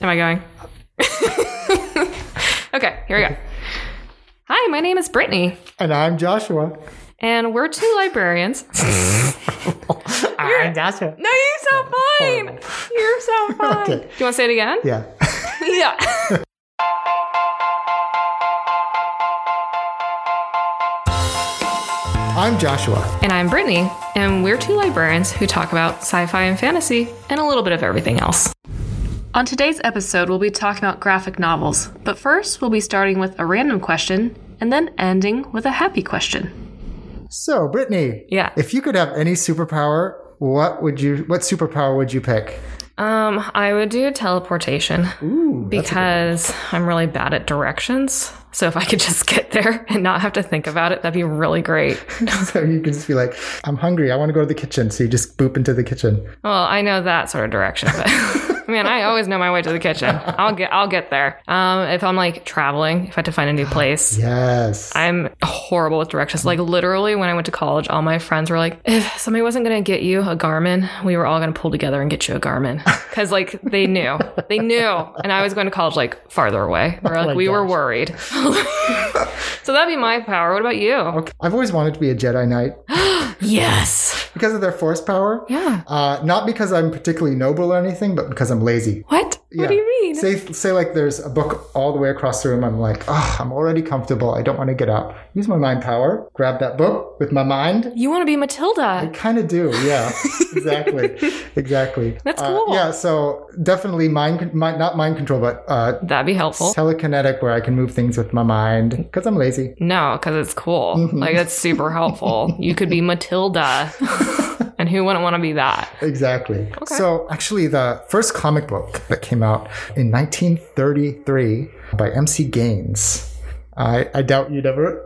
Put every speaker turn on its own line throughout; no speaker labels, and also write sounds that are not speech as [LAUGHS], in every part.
Am I going? [LAUGHS] okay, here we go. Hi, my name is Brittany,
And I'm Joshua.
and we're two librarians. [LAUGHS]
I'm Joshua.
No, you sound oh, fine. You're so [LAUGHS] fine.
Okay.
Do you want to say it again?
Yeah.
Yeah.
I'm Joshua.
and I'm Brittany, and we're two librarians who talk about sci fi and fantasy and a little bit of everything else. On today's episode, we'll be talking about graphic novels, but first, we'll be starting with a random question and then ending with a happy question.
So, Brittany.
Yeah.
If you could have any superpower, what would you what superpower would you pick?
Um, I would do teleportation
Ooh.
because I'm really bad at directions. So if I could [LAUGHS] just get there and not have to think about it, that'd be really great. [LAUGHS]
so you can just be like, I'm hungry, I want to go to the kitchen. So you just boop into the kitchen.
Well, I know that sort of direction, but [LAUGHS] [LAUGHS] man, I always know my way to the kitchen. I'll get I'll get there. Um, if I'm like traveling, if I had to find a new place,
Yes.
I'm horrible with directions. Like literally, when I went to college, all my friends were like, "If somebody wasn't going to get you a Garmin, we were all going to pull together and get you a Garmin," [LAUGHS] because like they knew, they knew, and I was going to college like farther away. We're like,
my
we were worried. [LAUGHS] so that'd be my power. What about you?
Okay. I've always wanted to be a Jedi Knight [GASPS]
Yes.
because of their force power.
Yeah.
Uh, not because I'm particularly noble or anything, but because I'm lazy.
What?
Yeah.
What do you mean?
Say, say like there's a book all the way across the room. I'm like, oh, I'm already comfortable. I don't want to get up. Use my mind power. Grab that book with my mind.
you want to be Matilda?
I kind of do. Yeah, [LAUGHS] exactly, exactly.
That's
Uh,
cool.
yeah. So definitely mind, mind, not mind control, but uh,
That'd be helpful.
telekinetic, where I can move things with my mind because I'm lazy.
No, because it's cool.
Mm-hmm.
Like that's super helpful. you could be [LAUGHS] Matilda, [LAUGHS] and who wouldn't want to be that?
Exactly. So actually, the first comic book that came out in 1933 by M.C. Gaines. I, I doubt you'd ever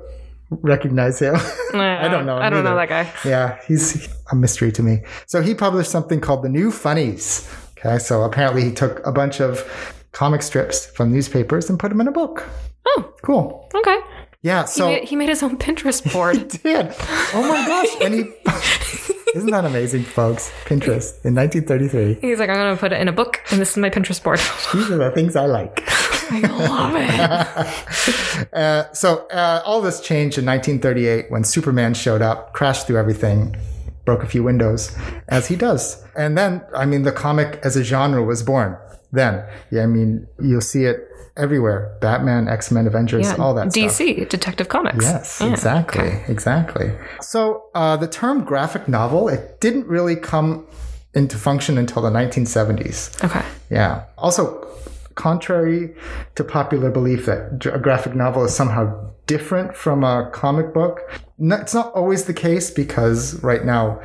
recognize him. [LAUGHS] I don't know.
I don't know that guy.
Yeah, he's a mystery to me. So he published something called The New Funnies. Okay, so apparently he took a bunch of comic strips from newspapers and put them in a book.
Oh,
Cool.
okay.
Yeah,
He,
so
made, he made his own Pinterest board. [LAUGHS]
did. Oh my gosh. And he [LAUGHS] Isn't that amazing, folks? Pinterest in 1933.
He's like, I'm gonna put it in a book, and this is my Pinterest board. [LAUGHS]
These are the things I like. [LAUGHS]
I love it. [LAUGHS]
Uh, so uh, all this changed in 1938 when Superman showed up, crashed through everything, broke a few windows, as he does. And then, I mean, the comic as a genre was born. Then, yeah, I mean, you'll see it everywhere: Batman, X Men, Avengers, all that stuff.
DC, Detective Comics.
Yes,
Yeah.
exactly, exactly. So uh, the term graphic novel it didn't really come into function until the 1970s.
Okay.
Yeah. Also, contrary to popular belief that a graphic novel is somehow different from a comic book, no, it's not always the case because right now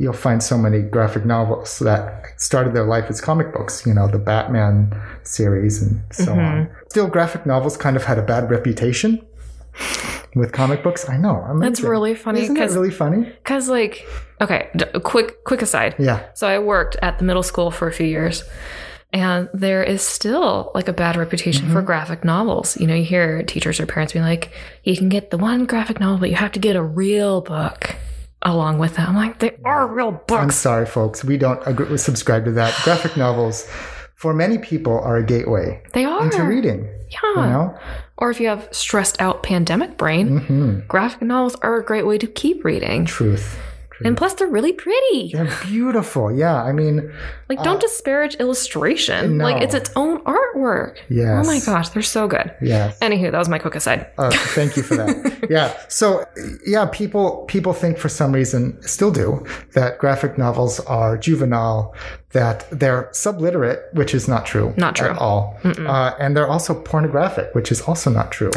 you'll find so many graphic novels that started their life as comic books, you know, the Batman series and so on. Still, graphic novels kind of had a bad reputation with comic books. I know.
That's
amazing.
really funny
Isn't that
because,
really funny?
cause like, okay, d- quick, quick aside.
Yeah.
So I worked at the middle school for a few years, and there is still like a bad reputation
Mm-hmm.
for graphic novels. You know, you hear teachers or parents being like, "You can get the one graphic novel, but you have to get a real book along with it." I'm like, they are real books.
I'm sorry, folks. We don't agree, subscribe to that. Graphic novels, for many people, are a gateway
They are.
into reading.
yeah.
You know?
Or if you have stressed out pandemic brain,
Mm-hmm.
graphic novels are a great way to keep reading.
Truth.
And plus, they're really pretty.
They're beautiful. Yeah. I mean,
Like, don't disparage illustration. Like, it's its own artwork.
Yes.
Oh my gosh, they're so good.
yes.
Anywho, that was my quick aside.
Uh, thank you for that. [LAUGHS] yeah. So, yeah, people people think for some reason, still do, that graphic novels are juvenile, that they're subliterate, which is not true.
Not true.
At all. Uh, and they're also pornographic, which is also not true.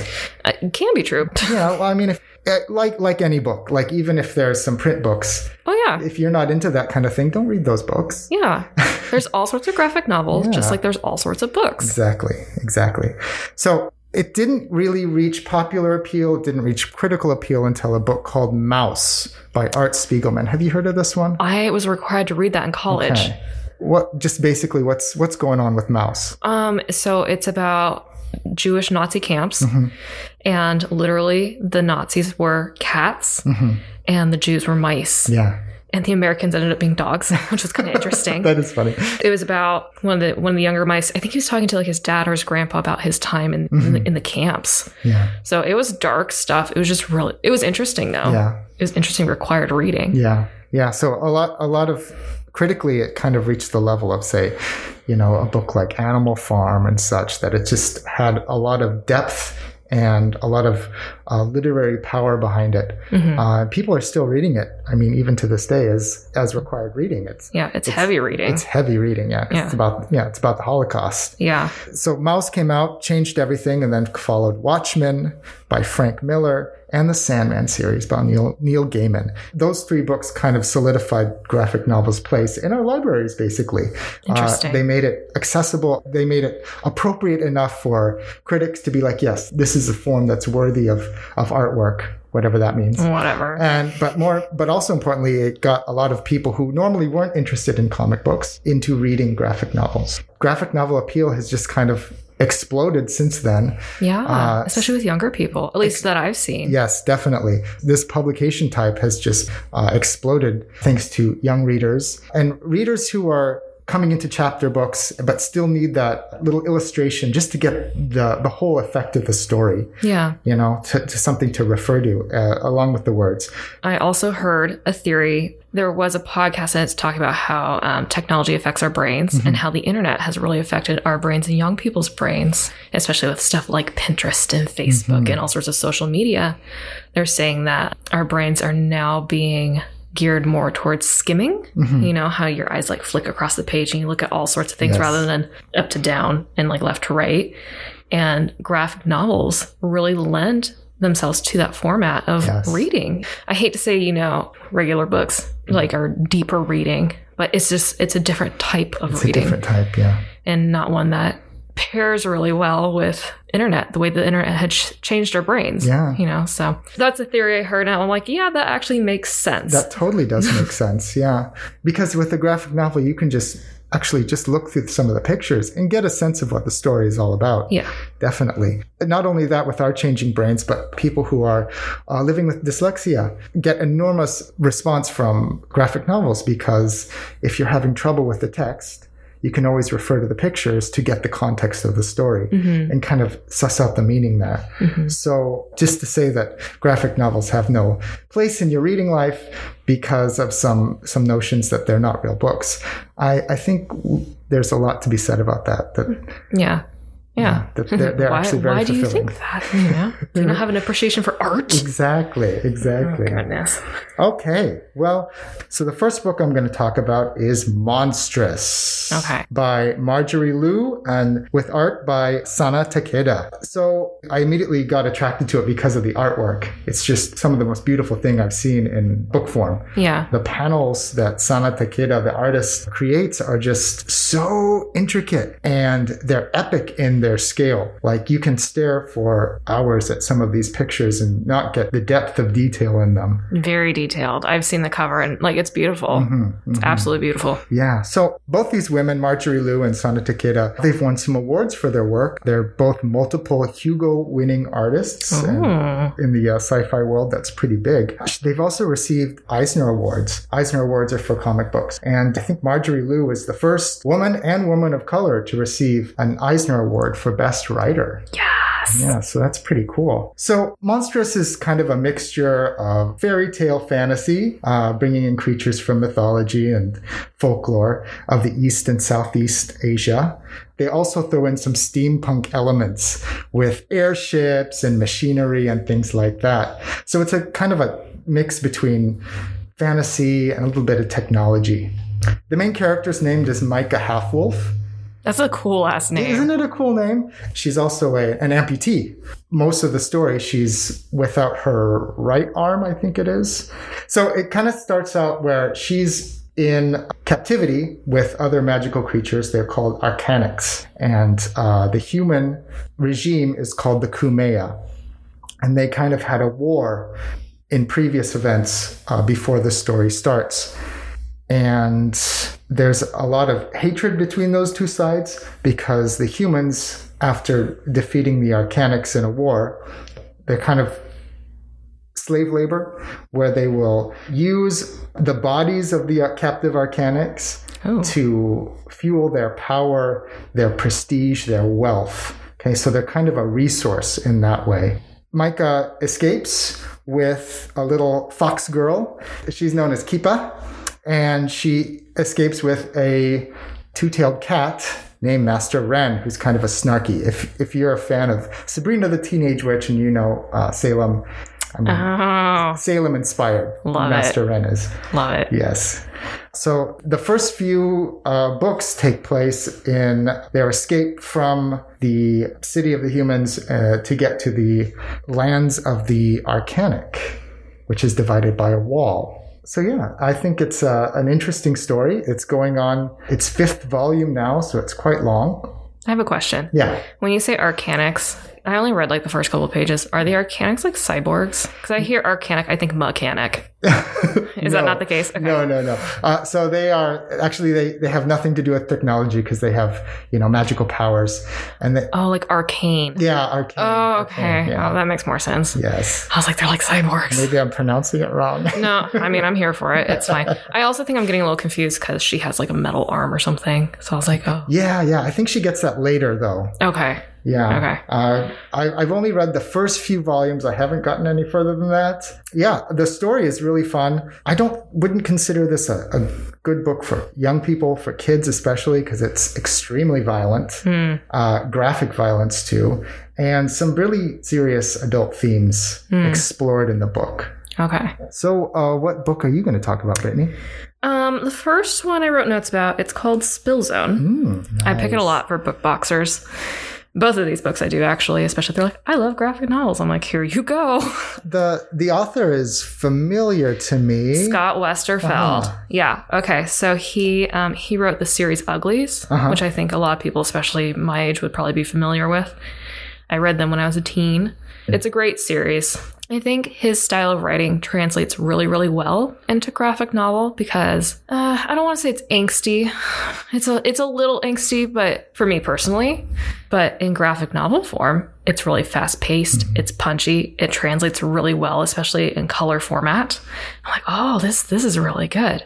Uh, It can be true.
Yeah. Well, I mean, if, uh, like like any book, like even if there's some print books,
Oh, yeah.
if you're not into that kind of thing, don't read those books.
Yeah. There's all sorts of graphic novels, just like there's all sorts of books.
Exactly, exactly. So it didn't really reach popular appeal, it didn't reach critical appeal until a book called Maus by Art Spiegelman. Have you heard of this one?
I was required to read that in college.
Okay. What just basically what's what's going on with Maus?
Um, so it's about Jewish Nazi camps, and literally the Nazis were cats, and the Jews were mice.
Yeah.
and the Americans ended up being dogs, [LAUGHS] which was kind of interesting. [LAUGHS]
that is funny.
It was about one of the one of the younger mice. I think he was talking to like his dad or his grandpa about his time in in, the, mm-hmm. in the camps.
Yeah.
So it was dark stuff. It was just really. It was interesting though.
Yeah.
It was interesting required reading.
Yeah. Yeah. So a lot, a lot of critically, it kind of reached the level of, say, you know, a book like Animal Farm and such, that it just had a lot of depth and a lot of uh, literary power behind it. Uh, people are still reading it. I mean, even to this day, as as required reading. It's
Yeah, it's, heavy reading.
it's heavy reading. Yeah.
Yeah.
It's about yeah, it's about the Holocaust.
yeah.
So Maus came out, changed everything, and then followed Watchmen by Frank Miller and the Sandman series by Neil, Neil Gaiman. Those three books kind of solidified graphic novels' place in our libraries, basically.
Interesting.
Uh, they made it accessible. They made it appropriate enough for critics to be like, yes, this is a form that's worthy of, of artwork, whatever that means.
Whatever.
And but more, but also importantly, it got a lot of people who normally weren't interested in comic books into reading graphic novels. Graphic novel appeal has just kind of exploded since then.
yeah.
uh,
especially with younger people, at least that I've seen.
Yes, definitely. This publication type has just uh, exploded thanks to young readers and readers who are coming into chapter books but still need that little illustration just to get the the whole effect of the story
Yeah.
you know to, to something to refer to uh, along with the words
I also heard a theory. There was a podcast and it's talking about how um, technology affects our brains and how the internet has really affected our brains and young people's brains, especially with stuff like Pinterest and Facebook and all sorts of social media. They're saying that our brains are now being geared more towards skimming. Mm-hmm. You know, how your eyes like flick across the page and you look at all sorts of things
Yes.
rather than up to down and like left to right. And graphic novels really lend themselves to that format of
Yes.
reading. I hate to say, you know, regular books mm-hmm. like are deeper reading, but it's just it's a different type of
it's a
reading
different type yeah
and not one that pairs really well with internet the way the internet had ch- changed our brains
Yeah.
you know so that's a theory i heard and i'm like yeah that actually makes sense
That totally does [LAUGHS] make sense. Yeah. Because with a graphic novel, you can just actually just look through some of the pictures and get a sense of what the story is all about.
yeah
Definitely. And not only that, with our changing brains, but people who are uh, living with dyslexia get enormous response from graphic novels because if you're having trouble with the text, you can always refer to the pictures to get the context of the story mm-hmm. and kind of suss out the meaning there. Mm-hmm. So, just to say that graphic novels have no place in your reading life because of some some notions that they're not real books, I, I think there's a lot to be said about that. That,
yeah yeah
they're, they're [LAUGHS]
why,
actually very
why do you think that you know do you not have an appreciation for art
Exactly, exactly.
Oh, goodness
Okay, well, so the first book I'm going to talk about is Monstress.
Okay.
By Marjorie Liu and with art by Sana Takeda. So I immediately got attracted to it because of the artwork. It's just some of the most beautiful thing I've seen in book form.
yeah
The panels that Sana Takeda, the artist, creates are just so intricate and they're epic in their scale. Like you can stare for hours at some of these pictures and not get the depth of detail in them.
very detailed i've seen the cover and like it's beautiful
Mm-hmm.
it's absolutely beautiful
Yeah. So both these women, Marjorie Liu and Sana Takeda, they've won some awards for their work. They're both multiple Hugo winning artists. In the uh, sci-fi world, that's pretty big. They've also received Eisner Awards. Eisner Awards are for comic books. And I think Marjorie Liu was the first woman and woman of color to receive an Eisner Award for Best Writer.
yes
Yeah, so that's pretty cool. So, Monstress is kind of a mixture of fairy tale fantasy, uh, bringing in creatures from mythology and folklore of the East and Southeast Asia. They also throw in some steampunk elements with airships and machinery and things like that. So, it's a kind of a mix between fantasy and a little bit of technology. The main character's named is Maika Halfwolf.
That's a cool ass name
Isn't it a cool name? She's also a, an amputee. Most of the story, she's without her right arm, I think it is. So it kind of starts out where she's in captivity with other magical creatures. They're called Arcanics. And uh, the human regime is called the Cumaea. And they kind of had a war in previous events uh, before the story starts and there's a lot of hatred between those two sides because the humans after defeating the arcanics in a war they're kind of slave labor, where they will use the bodies of the captive Arcanics
Oh.
to fuel their power, their prestige, their wealth. Okay, so they're kind of a resource in that way. Maika escapes with a little fox girl. She's known as Kipa, and she escapes with a two-tailed cat named Master Ren, who's kind of a snarky. If if you're a fan of Sabrina the Teenage Witch and you know uh, Salem, I mean,
Oh,
Salem inspired.
Love it.
Master Ren is.
love it.
Yes. So the first few uh, books take place in their escape from the city of the humans uh, to get to the lands of the Arcanic, which is divided by a wall. So yeah, I think it's uh, an interesting story. It's going on its fifth volume now, so it's quite long.
I have a question.
Yeah.
When you say Arcanics, I only read like the first couple of pages. Are the Arcanics like cyborgs? Because I hear Arcanic, I think mechanic. [LAUGHS] Is that not the case? Okay.
No, no, no. Uh, so they are actually they, they have nothing to do with technology because they have you know magical powers and they,
Oh, like arcane.
yeah arcane.
Oh, okay.
arcane, yeah.
Oh, that makes more sense.
Yes.
I was like, they're like cyborgs.
Maybe I'm pronouncing it wrong.
No, I mean, I'm here for it. It's fine. [LAUGHS] I also think I'm getting a little confused because she has like a metal arm or something. So I was like, oh,
yeah, yeah. I think she gets that later, though.
okay.
Yeah.
Okay.
Uh, I, I've only read the first few volumes. I haven't gotten any further than that. Yeah, the story is really fun. I don't wouldn't consider this a, a good book for young people, for kids especially, because it's extremely violent,
Hmm.
uh, graphic violence too, and some really serious adult themes
Hmm.
explored in the book.
Okay.
So, uh, what book are you going to talk about, Brittany?
Um, the first one I wrote notes about, it's called Spill Zone.
Mm,
I pick it a lot for book boxers. Both of these books I do actually, especially if they're like, I love graphic novels. I'm like, here you go.
The the author is familiar to me.
Scott Westerfeld.
Uh-huh.
Yeah. Okay. So he um, he wrote the series Uglies,
Uh-huh.
which I think a lot of people, especially my age, would probably be familiar with. I read them when I was a teen. It's a great series. I think his style of writing translates really, really well into graphic novel because uh, I don't want to say it's angsty. [SIGHS] It's a it's a little angsty, but for me personally, but in graphic novel form, it's really fast paced. It's punchy. It translates really well, especially in color format. I'm like, oh, this this is really good.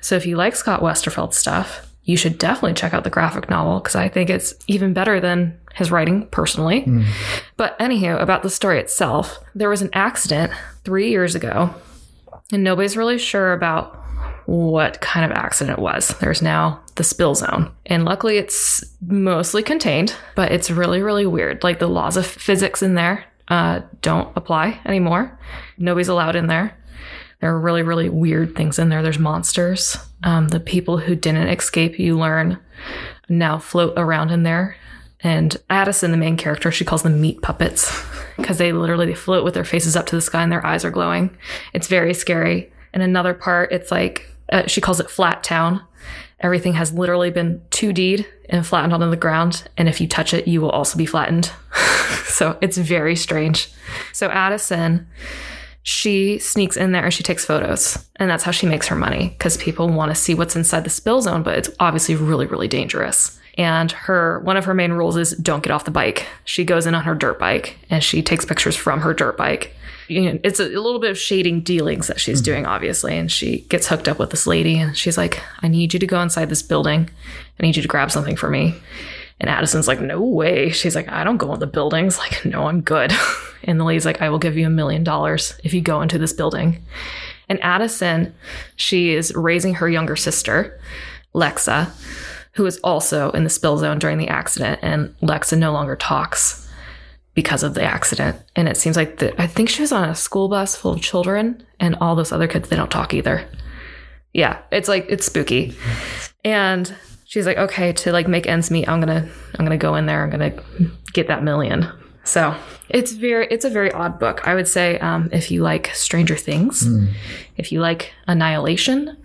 So if you like Scott Westerfeld stuff, you should definitely check out the graphic novel because I think it's even better than his writing personally. But anywho, about the story itself, there was an accident three years ago, and nobody's really sure about what kind of accident it was. There's now the spill zone, and luckily it's mostly contained, but it's really, really weird. Like the laws of physics in there uh, don't apply anymore. Nobody's allowed in there. There are really, really weird things in there. There's monsters. Um, the people who didn't escape, you learn, now float around in there. And Addison, the main character, she calls them meat puppets because they literally they float with their faces up to the sky and their eyes are glowing. It's very scary. And another part, it's like uh, she calls it flat town. Everything has literally been 2D'd and flattened onto the ground. And if you touch it, you will also be flattened. [LAUGHS] so it's very strange. So Addison, she sneaks in there and she takes photos. And that's how she makes her money because people want to see what's inside the spill zone, but it's obviously really, really dangerous. And her one of her main rules is don't get off the bike. She goes in on her dirt bike and she takes pictures from her dirt bike. You know, it's a, a little bit of shading dealings that she's mm-hmm. doing, obviously. And she gets hooked up with this lady and she's like, I need you to go inside this building. I need you to grab something for me. And Addison's like, no way. She's like, I don't go in the buildings. Like, no, I'm good. [LAUGHS] And the lady's like, I will give you a million dollars if you go into this building. And Addison, she is raising her younger sister, Lexa, who is also in the spill zone during the accident. And Lexa no longer talks because of the accident. And it seems like the, I think she was on a school bus full of children, and all those other kids, they don't talk either. Yeah, it's like, it's spooky. And she's like, okay, to like make ends meet, I'm gonna, I'm gonna go in there, I'm gonna get that million. So it's very, it's a very odd book. I would say, um, if you like Stranger Things, if you like Annihilation,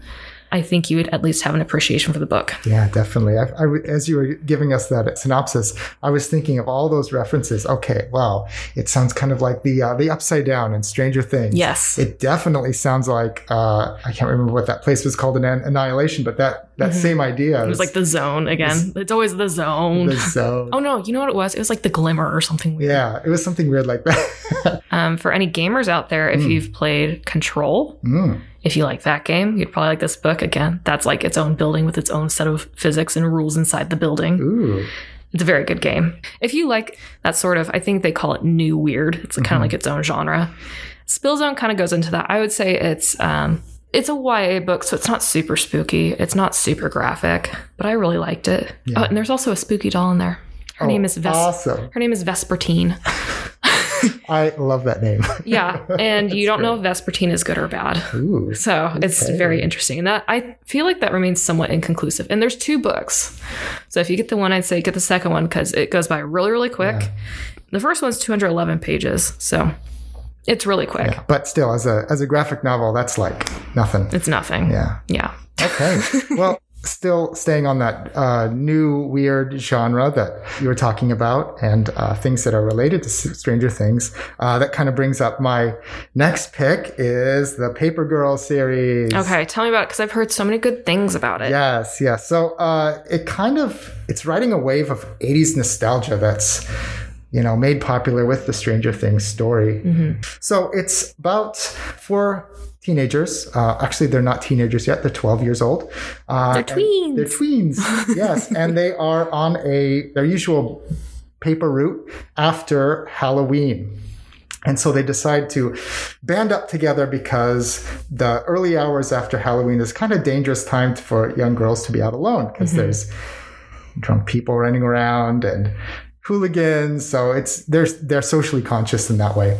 I think you would at least have an appreciation for the book.
Yeah, definitely. I, I as you were giving us that synopsis, I was thinking of all those references. Okay, wow, it sounds kind of like the uh, the Upside Down and Stranger Things.
Yes.
it definitely sounds like uh, I can't remember what that place was called in An- Annihilation, but that that same idea.
Mm-hmm. It was like the zone again. It's always the zone.
the zone. [LAUGHS]
Oh no, you know what it was? It was like the glimmer or something weird.
Yeah, it was something weird like that. [LAUGHS]
Um, for any gamers out there, if you've played Control,
Mm.
if you like that game, you'd probably like this book. Again, that's like its own building with its own set of physics and rules inside the building.
Ooh.
It's a very good game. If you like that sort of, I think they call it new weird. It's kind of like its own genre. Spill Zone kind of goes into that. I would say it's um, it's a YA book, so it's not super spooky. It's not super graphic, but I really liked it. Oh, and there's also a spooky doll in there. Her
Oh,
name is Ves-
awesome.
Her name is Vespertine. [LAUGHS]
I love that name. [LAUGHS]
Yeah, and you don't know if Vespertine is good or bad.
Ooh.
So it's
Okay.
very interesting. And that I feel like that remains somewhat inconclusive. And there's two books. So if you get the one, I'd say get the second one because it goes by really, really quick. The first one's 211 pages. So it's really quick.
But still, as a as a graphic novel, that's like nothing.
It's nothing.
Yeah.
Yeah.
Okay. [LAUGHS] well, still staying on that uh, new weird genre that you were talking about and uh, things that are related to Stranger Things, uh, that kind of brings up my next pick is the Paper Girl series.
Okay. Tell me about it because I've heard so many good things about it.
Yes, yes. So uh, it kind of it's riding a wave of '80s nostalgia that's you know made popular with the Stranger Things story. So it's about four teenagers. Uh, actually, they're not teenagers yet; they're 12 years old. Uh,
They're tweens.
They're tweens. [LAUGHS] yes, and they are on a their usual paper route after Halloween. And so they decide to band up together because the early hours after Halloween is kind of dangerous time for young girls to be out alone because there's drunk people running around and hooligans. So it's they're they're socially conscious in that way.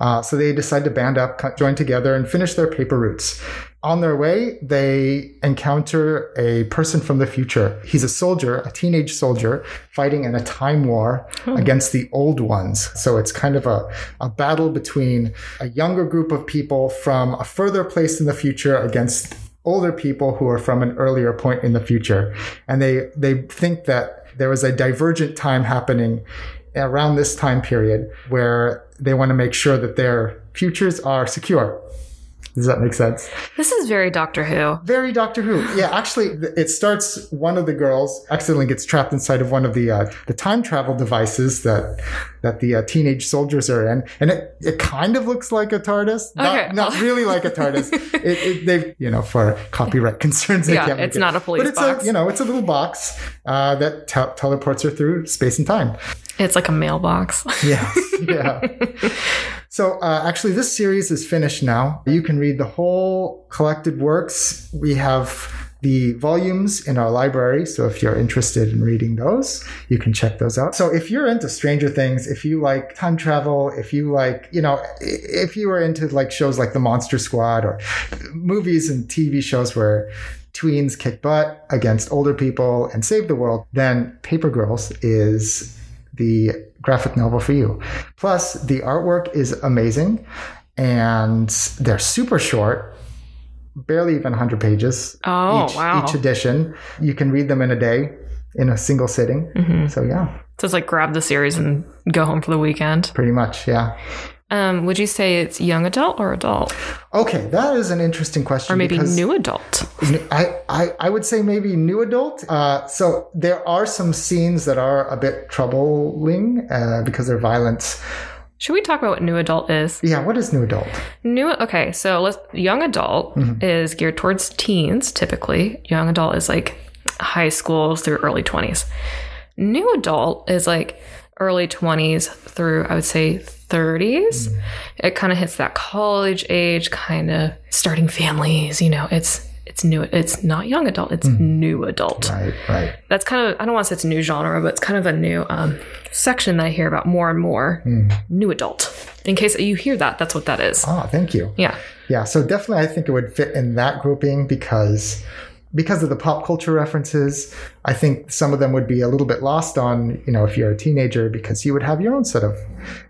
Uh, so they decide to band up, join together, and finish their paper routes. On their way, they encounter a person from the future. He's a soldier, a teenage soldier, fighting in a time war against the old ones. So it's kind of a, a battle between a younger group of people from a further place in the future against older people who are from an earlier point in the future. And they, they think that there was a divergent time happening around this time period where they want to make sure that their futures are secure. Does that make sense?
This is very Doctor Who.
Very Doctor Who. Yeah, actually, it starts. One of the girls accidentally gets trapped inside of one of the uh, the time travel devices that that the uh, teenage soldiers are in, and it, it kind of looks like a TARDIS. Not,
Okay.
not really like a TARDIS. [LAUGHS] it, it, they, you know, for copyright concerns, they
Yeah,
can't make
it's
it.
not a police
but it's
box.
a you know it's a little box uh, that tel- teleports her through space and time.
It's like a mailbox.
Yes. Yeah. [LAUGHS] so uh, actually, this series is finished now. You can read the whole collected works. We have the volumes in our library. So if you're interested in reading those, you can check those out. So if you're into Stranger Things, if you like time travel, if you like, you know, if you are into like shows like The Monster Squad or movies and TV shows where tweens kick butt against older people and save the world, then Paper Girls is the graphic novel for you. Plus, the artwork is amazing and they're super short, barely even 100 pages.
Oh,
each,
wow.
Each edition. You can read them in a day in a single sitting.
Mm-hmm.
So, yeah,
So it's like grab the series and go home for the weekend.
pretty much. Yeah.
Um, would you say it's young adult or adult?
Okay, that is an interesting question.
Or maybe new adult?
I, I, I would say maybe new adult. Uh, so there are some scenes that are a bit troubling uh, because they're violent.
Should we talk about what new adult is?
Yeah, what is new adult?
New okay, so let's young adult is geared towards teens typically. Young adult is like high school through early 20s. New adult is like early 20s through I would say 30s. It kind of hits that college age kind of starting families, you know. It's it's new it's not young adult, it's new adult.
Right, right.
That's kind of I don't want to say it's a new genre, but it's kind of a new um, section that I hear about more and more. New adult. In case you hear that, that's what that is.
Ah, thank you.
Yeah.
Yeah, so definitely I think it would fit in that grouping because because of the pop culture references, I think some of them would be a little bit lost on, you know, if you're a teenager because you would have your own set of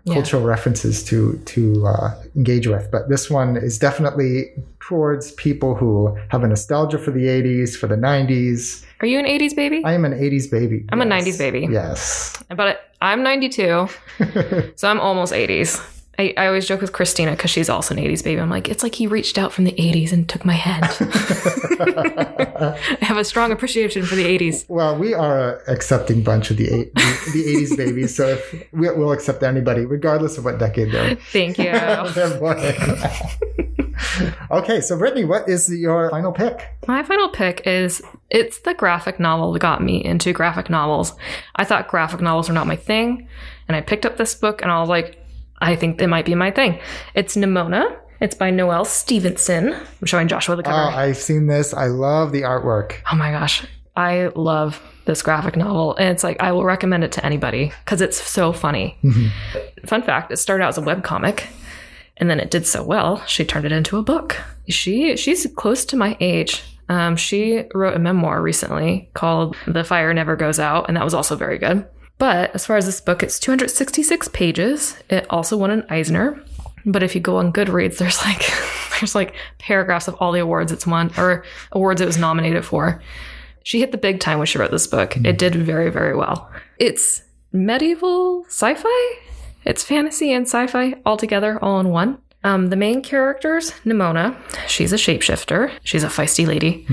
cultural references to to uh, engage with. But this one is definitely towards people who have a nostalgia for the 80s, for the 90s.
Are you an 80s baby?
I am an 80s baby.
I'm a 90s baby.
Yes.
But I'm 92, [LAUGHS] so I'm almost 80s. I, I always joke with Christina because she's also an 80s baby. I'm like, it's like he reached out from the 80s and took my hand. [LAUGHS] I have a strong appreciation for the 80s.
Well, we are a accepting bunch of the eight, the, the 80s babies, so if we, we'll accept anybody, regardless of what decade they're,
Thank you. [LAUGHS]
they're born in. okay, so Brittany, what is your final pick?
My final pick is it's the graphic novel that got me into graphic novels. I thought graphic novels were not my thing, and I picked up this book and I was like, I think it might be my thing. It's Nimona. It's by Noelle Stevenson. I'm showing Joshua the cover. Oh.
I've seen this. I love the artwork.
Oh my gosh. I love this graphic novel. And it's like, I will recommend it to anybody because it's so funny. Fun fact it started out as a webcomic and then it did so well, she turned it into a book. She She's close to my age. Um, she wrote a memoir recently called The Fire Never Goes Out, and that was also very good. But as far as this book, it's 266 pages. It also won an Eisner. But if you go on Goodreads, [LAUGHS] there's like there's like paragraphs of all the awards it's won or awards it was nominated for. She hit the big time when she wrote this book. It did very, very well. It's medieval sci-fi. It's fantasy and sci-fi all together, all in one. Um, the main character's Nimona. She's a shapeshifter. She's a feisty lady.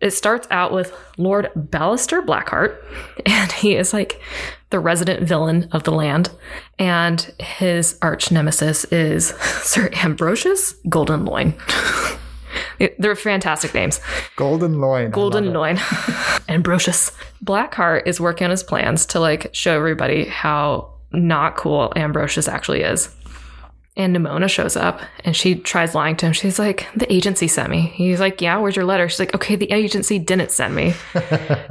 It starts out with Lord Ballister Blackheart, [LAUGHS] and he is like the resident villain of the land. And his arch nemesis is [LAUGHS] Sir Ambrosius Golden Loin. [LAUGHS] They're fantastic names.
Golden Loin.
Golden. Loin. Ambrosius. Blackheart is working on his plans to like show everybody how not cool Ambrosius actually is. And Nimona shows up and she tries lying to him. She's like, The agency sent me. He's like, Yeah, where's your letter? She's like, Okay, the agency didn't send me. [LAUGHS] she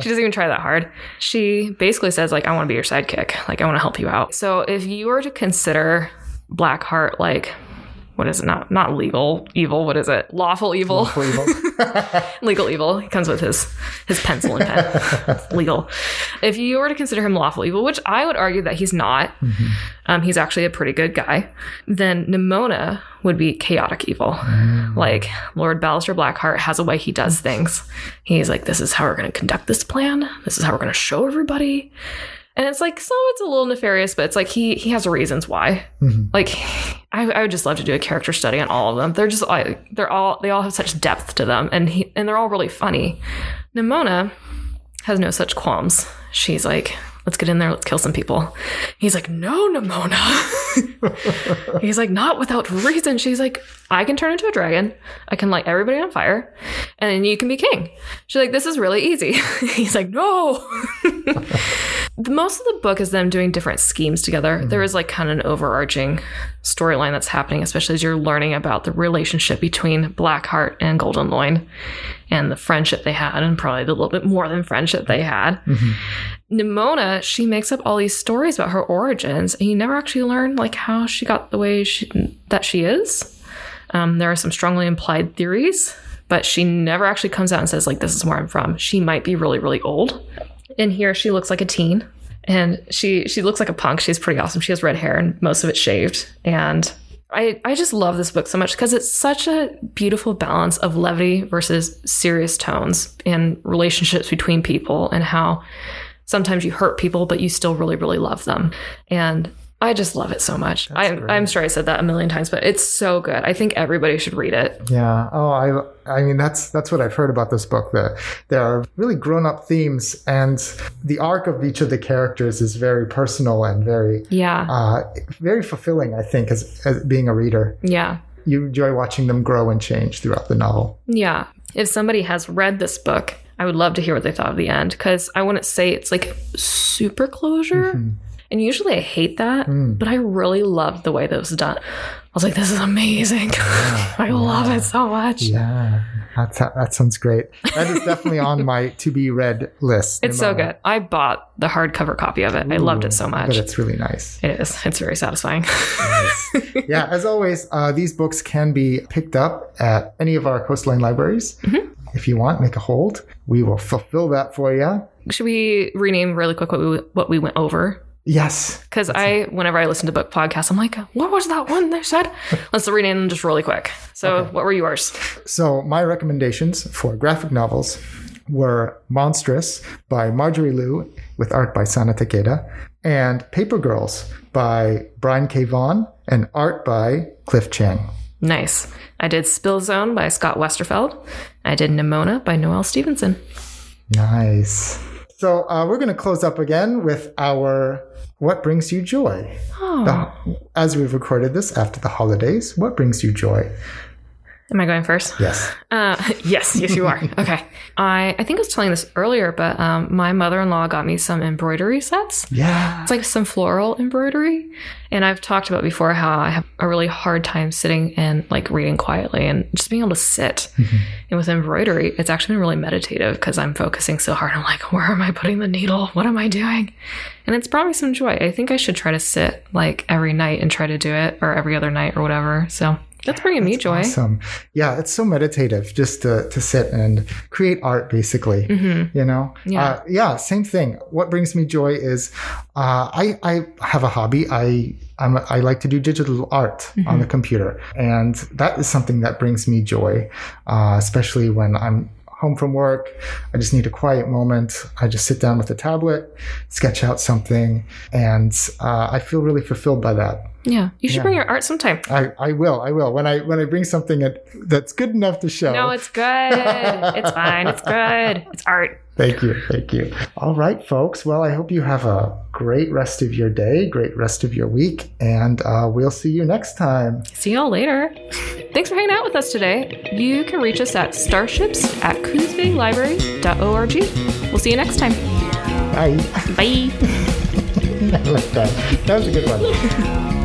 doesn't even try that hard. She basically says, like, I want to be your sidekick. Like, I want to help you out. So if you were to consider Blackheart like what is it? Not not legal evil. What is it? Lawful evil
Lawful evil. [LAUGHS]
legal evil. He comes with his his pencil and pen. [LAUGHS] legal. If you were to consider him lawful evil, which I would argue that he's not, um, he's actually a pretty good guy. Then Nimona would be chaotic evil. Like Lord Ballister Blackheart has a way he does things. He's like, this is how we're going to conduct this plan. This is how we're going to show everybody. And it's like some of it's a little nefarious, but it's like he he has reasons why. Mm-hmm. Like I, I would just love to do a character study on all of them. They're just I, they're all they all have such depth to them, and he and they're all really funny. Nimona has no such qualms. She's like, let's get in there, let's kill some people. He's like, no, Nimona. [LAUGHS] He's like, not without reason. She's like, I can turn into a dragon. I can light everybody on fire, and then you can be king. She's like, this is really easy. [LAUGHS] He's like, no. [LAUGHS] most of the book is them doing different schemes together. There is like kind of an overarching storyline that's happening, especially as you're learning about the relationship between Blackheart and Golden Loin and the friendship they had, and probably the little bit more than friendship they had. Nimona, she makes up all these stories about her origins, and you never actually learn like how she got the way she, that she is. Um, there are some strongly implied theories, but she never actually comes out and says like this is where I'm from. She might be really, really old. In here, she looks like a teen, and she she looks like a punk. She's pretty awesome. She has red hair, and most of it shaved. And I I just love this book so much because it's such a beautiful balance of levity versus serious tones and relationships between people, and how sometimes you hurt people, but you still really, really love them. And I just love it so much. I,
great.
I'm sure I said that a million times, but it's so good. I think everybody should read it.
Yeah. Oh, I. I mean, that's that's what I've heard about this book. That there are really grown-up themes, and the arc of each of the characters is very personal and very,
Yeah.
uh, very fulfilling. I think as, as being a reader,
Yeah.
you enjoy watching them grow and change throughout the novel.
Yeah. If somebody has read this book, I would love to hear what they thought of the end because I wouldn't say it's like super closure. And usually I hate that, but I really loved the way that was done. I was like, this is amazing. [LAUGHS] I love it so much.
Yeah, that's, that sounds great. That is definitely on my [LAUGHS] to be read list.
It's so good. I bought the hardcover copy of it. I loved it so
But
much.
it's really nice.
It is. It's very satisfying. [LAUGHS]
yeah, as always, uh, these books can be picked up at any of our coastline libraries.
Mm-hmm.
If you want, make a hold. We will fulfill that for you.
Should we rename really quick what we what we went over?
Yes.
Because I, whenever I listen to book podcasts, I'm like, what was that one they said? [LAUGHS] Let's rename them just really quick. So, what were yours?
So, my recommendations for graphic novels were Monstress by Marjorie Liu with art by Sana Takeda and Paper Girls by Brian K. Vaughan and art by Cliff Chiang.
Nice. I did Spill Zone by Scott Westerfeld. I did Nimona by Noelle Stevenson.
Nice. So uh, we're going to close up again with our What Brings You Joy.
Oh.
The- as we've recorded this after the holidays, what brings you joy?
Am I going first?
Yes. [LAUGHS]
Uh, yes, yes, you are. [LAUGHS] okay. I, I think I was telling this earlier, but um, my mother in law got me some embroidery sets.
Yeah.
It's like some floral embroidery. And I've talked about before how I have a really hard time sitting and like reading quietly and just being able to sit. And with embroidery, it's actually been really meditative because I'm focusing so hard. I'm like, where am I putting the needle? What am I doing? And it's brought me some joy. I think I should try to sit like every night and try to do it or every other night or whatever. So that's bringing me joy.
Awesome. Yeah, it's so meditative just to, to sit and create art, basically. You know?
Yeah.
Uh, yeah, same thing. What brings me joy is uh, I, I have a hobby. I I'm, I like to do digital art on the computer. And that is something that brings me joy, uh, especially when I'm home from work. I just need a quiet moment. I just sit down with a tablet, sketch out something, and uh, I feel really fulfilled by that.
Yeah. You should
Yeah.
bring your art sometime.
I, I will. I will. When I when I bring something that, that's good enough to show.
No, it's good. it's fine. It's good. It's art.
Thank you. Thank you. All right, folks. Well, I hope you have a great rest of your day, great rest of your week, and uh, we'll see you next time.
See y'all later. Thanks for hanging out with us today. You can reach us at starships at coosbaylibrary.org. We'll see you next time.
Bye.
Bye. [LAUGHS]
I like that. That was a good one.